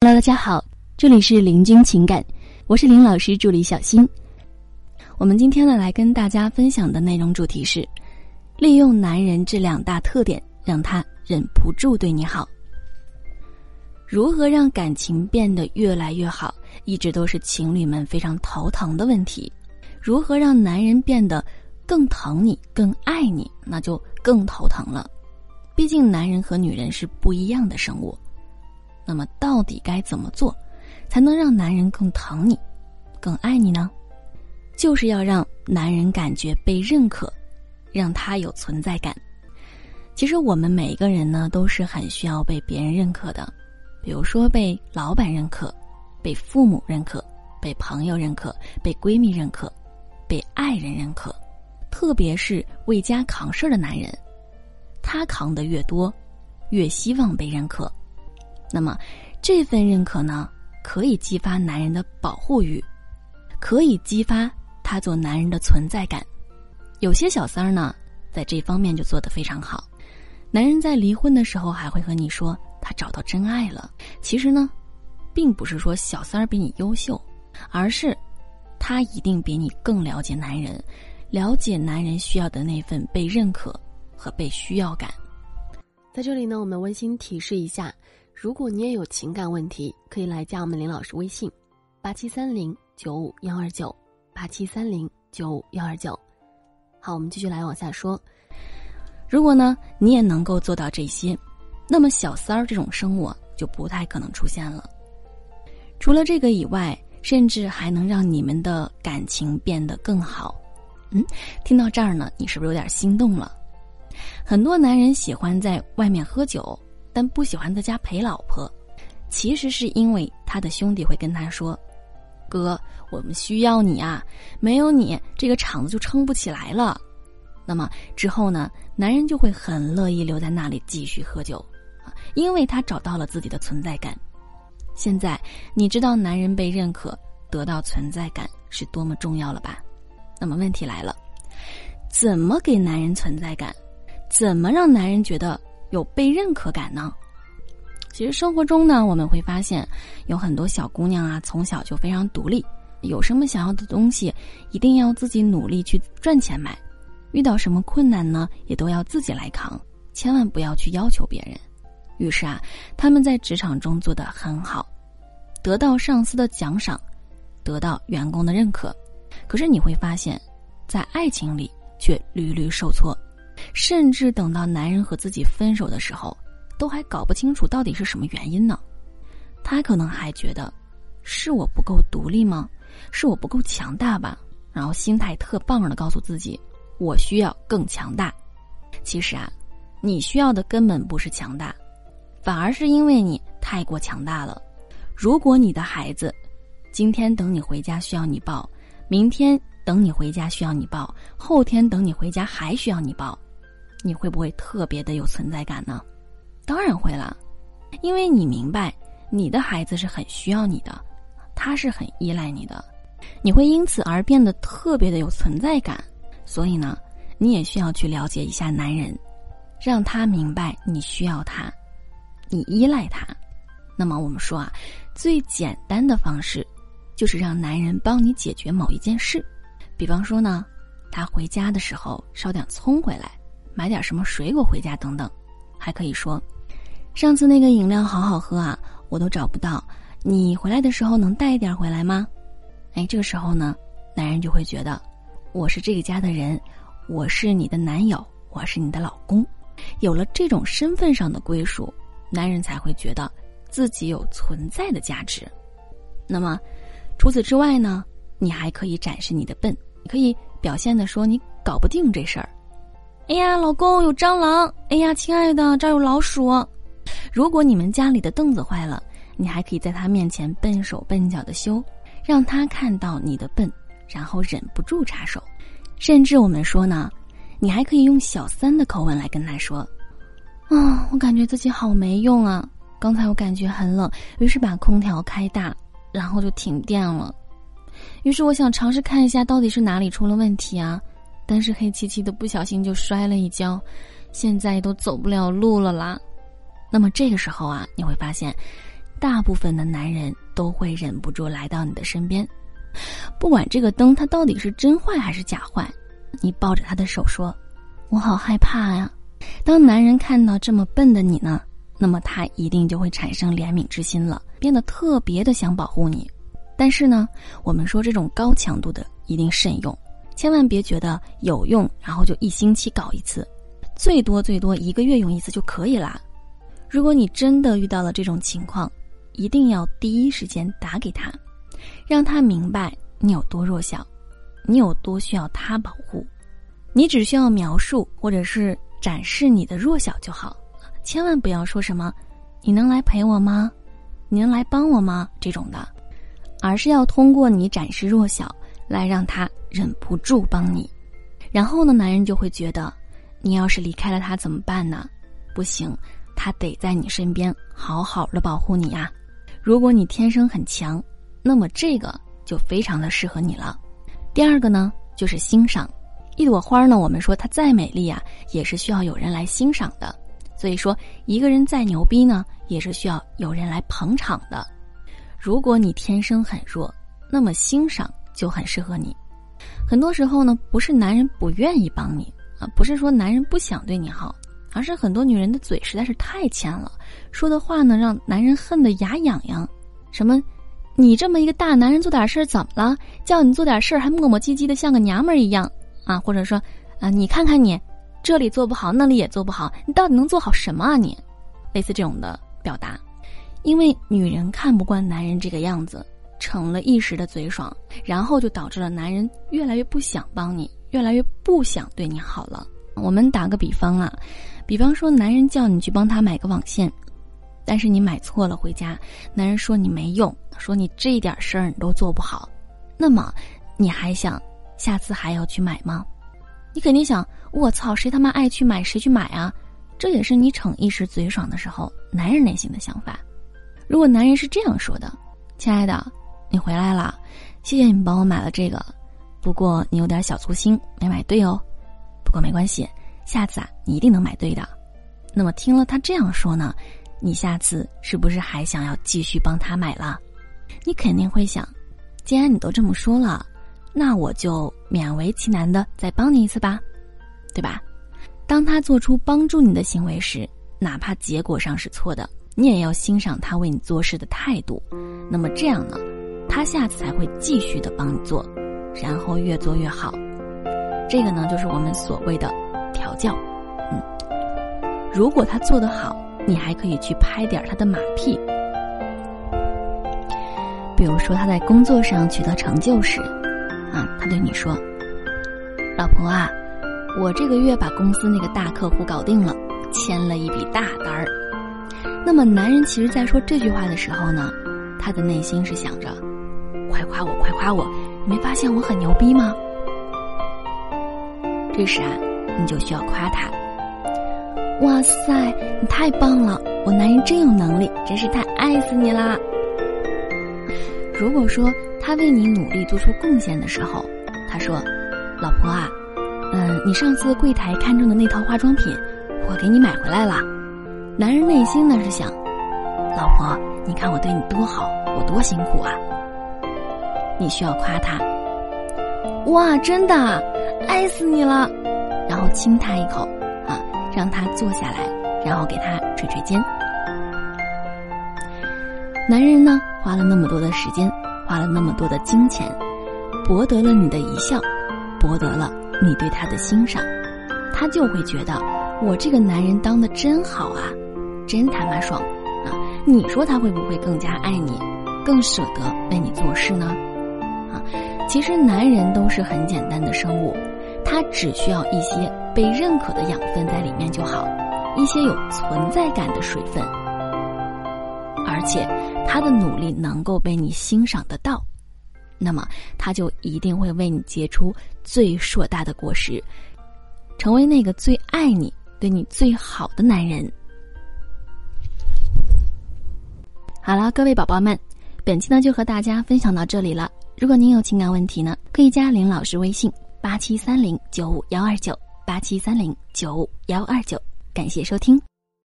Hello，大家好，这里是林君情感，我是林老师助理小新。我们今天呢来跟大家分享的内容主题是：利用男人这两大特点，让他忍不住对你好。如何让感情变得越来越好，一直都是情侣们非常头疼的问题。如何让男人变得更疼你、更爱你，那就更头疼了。毕竟男人和女人是不一样的生物。那么，到底该怎么做，才能让男人更疼你、更爱你呢？就是要让男人感觉被认可，让他有存在感。其实，我们每一个人呢，都是很需要被别人认可的，比如说被老板认可、被父母认可、被朋友认可、被闺蜜认可、被爱人认可。特别是为家扛事儿的男人，他扛得越多，越希望被认可。那么，这份认可呢，可以激发男人的保护欲，可以激发他做男人的存在感。有些小三儿呢，在这方面就做得非常好。男人在离婚的时候还会和你说他找到真爱了。其实呢，并不是说小三儿比你优秀，而是他一定比你更了解男人，了解男人需要的那份被认可和被需要感。在这里呢，我们温馨提示一下。如果你也有情感问题，可以来加我们林老师微信：八七三零九五幺二九八七三零九五幺二九。好，我们继续来往下说。如果呢，你也能够做到这些，那么小三儿这种生物就不太可能出现了。除了这个以外，甚至还能让你们的感情变得更好。嗯，听到这儿呢，你是不是有点心动了？很多男人喜欢在外面喝酒。但不喜欢在家陪老婆，其实是因为他的兄弟会跟他说：“哥，我们需要你啊，没有你，这个厂子就撑不起来了。”那么之后呢，男人就会很乐意留在那里继续喝酒，因为他找到了自己的存在感。现在你知道男人被认可、得到存在感是多么重要了吧？那么问题来了，怎么给男人存在感？怎么让男人觉得？有被认可感呢。其实生活中呢，我们会发现有很多小姑娘啊，从小就非常独立，有什么想要的东西，一定要自己努力去赚钱买。遇到什么困难呢，也都要自己来扛，千万不要去要求别人。于是啊，他们在职场中做得很好，得到上司的奖赏，得到员工的认可。可是你会发现，在爱情里却屡屡受挫。甚至等到男人和自己分手的时候，都还搞不清楚到底是什么原因呢？他可能还觉得，是我不够独立吗？是我不够强大吧？然后心态特棒的告诉自己，我需要更强大。其实啊，你需要的根本不是强大，反而是因为你太过强大了。如果你的孩子，今天等你回家需要你抱，明天等你回家需要你抱，后天等你回家还需要你抱。你会不会特别的有存在感呢？当然会了，因为你明白你的孩子是很需要你的，他是很依赖你的，你会因此而变得特别的有存在感。所以呢，你也需要去了解一下男人，让他明白你需要他，你依赖他。那么我们说啊，最简单的方式就是让男人帮你解决某一件事，比方说呢，他回家的时候捎点葱回来。买点什么水果回家等等，还可以说，上次那个饮料好好喝啊，我都找不到，你回来的时候能带一点回来吗？哎，这个时候呢，男人就会觉得我是这个家的人，我是你的男友，我是你的老公，有了这种身份上的归属，男人才会觉得自己有存在的价值。那么，除此之外呢，你还可以展示你的笨，你可以表现的说你搞不定这事儿。哎呀，老公有蟑螂！哎呀，亲爱的，这儿有老鼠。如果你们家里的凳子坏了，你还可以在他面前笨手笨脚的修，让他看到你的笨，然后忍不住插手。甚至我们说呢，你还可以用小三的口吻来跟他说：“啊，我感觉自己好没用啊！刚才我感觉很冷，于是把空调开大，然后就停电了。于是我想尝试看一下到底是哪里出了问题啊。”但是黑漆漆的，不小心就摔了一跤，现在都走不了路了啦。那么这个时候啊，你会发现，大部分的男人都会忍不住来到你的身边，不管这个灯它到底是真坏还是假坏，你抱着他的手说：“我好害怕呀。”当男人看到这么笨的你呢，那么他一定就会产生怜悯之心了，变得特别的想保护你。但是呢，我们说这种高强度的一定慎用，千万别觉得有用，然后就一星期搞一次，最多最多一个月用一次就可以啦。如果你真的遇到了这种情况，一定要第一时间打给他，让他明白你有多弱小，你有多需要他保护。你只需要描述或者是。展示你的弱小就好，千万不要说什么“你能来陪我吗？你能来帮我吗？”这种的，而是要通过你展示弱小来让他忍不住帮你。然后呢，男人就会觉得，你要是离开了他怎么办呢？不行，他得在你身边好好的保护你呀。如果你天生很强，那么这个就非常的适合你了。第二个呢，就是欣赏。一朵花呢，我们说它再美丽啊，也是需要有人来欣赏的。所以说，一个人再牛逼呢，也是需要有人来捧场的。如果你天生很弱，那么欣赏就很适合你。很多时候呢，不是男人不愿意帮你啊，不是说男人不想对你好，而是很多女人的嘴实在是太欠了，说的话呢让男人恨得牙痒痒。什么，你这么一个大男人做点事儿怎么了？叫你做点事儿还磨磨唧唧的像个娘们儿一样。啊，或者说，啊，你看看你，这里做不好，那里也做不好，你到底能做好什么啊？你，类似这种的表达，因为女人看不惯男人这个样子，逞了一时的嘴爽，然后就导致了男人越来越不想帮你，越来越不想对你好了。我们打个比方啊，比方说，男人叫你去帮他买个网线，但是你买错了回家，男人说你没用，说你这点事儿你都做不好，那么你还想？下次还要去买吗？你肯定想，我操，谁他妈爱去买谁去买啊！这也是你逞一时嘴爽的时候，男人内心的想法。如果男人是这样说的：“亲爱的，你回来了，谢谢你帮我买了这个，不过你有点小粗心，没买对哦。不过没关系，下次啊，你一定能买对的。”那么听了他这样说呢，你下次是不是还想要继续帮他买了？你肯定会想，既然你都这么说了。那我就勉为其难的再帮你一次吧，对吧？当他做出帮助你的行为时，哪怕结果上是错的，你也要欣赏他为你做事的态度。那么这样呢，他下次才会继续的帮你做，然后越做越好。这个呢，就是我们所谓的调教。嗯，如果他做得好，你还可以去拍点他的马屁，比如说他在工作上取得成就时。啊，他对你说：“老婆啊，我这个月把公司那个大客户搞定了，签了一笔大单儿。”那么，男人其实在说这句话的时候呢，他的内心是想着：“夸我，快夸我！你没发现我很牛逼吗？”这时啊，你就需要夸他：“哇塞，你太棒了！我男人真有能力，真是太爱死你啦！”如果说，他为你努力做出贡献的时候，他说：“老婆啊，嗯，你上次柜台看中的那套化妆品，我给你买回来了。”男人内心呢是想：“老婆，你看我对你多好，我多辛苦啊。”你需要夸他：“哇，真的，爱死你了！”然后亲他一口，啊，让他坐下来，然后给他捶捶肩。男人呢，花了那么多的时间。花了那么多的金钱，博得了你的一笑，博得了你对他的欣赏，他就会觉得我这个男人当的真好啊，真他妈爽啊！你说他会不会更加爱你，更舍得为你做事呢？其实男人都是很简单的生物，他只需要一些被认可的养分在里面就好，一些有存在感的水分。而且他的努力能够被你欣赏得到，那么他就一定会为你结出最硕大的果实，成为那个最爱你、对你最好的男人。好了，各位宝宝们，本期呢就和大家分享到这里了。如果您有情感问题呢，可以加林老师微信：八七三零九五幺二九八七三零九五幺二九。感谢收听。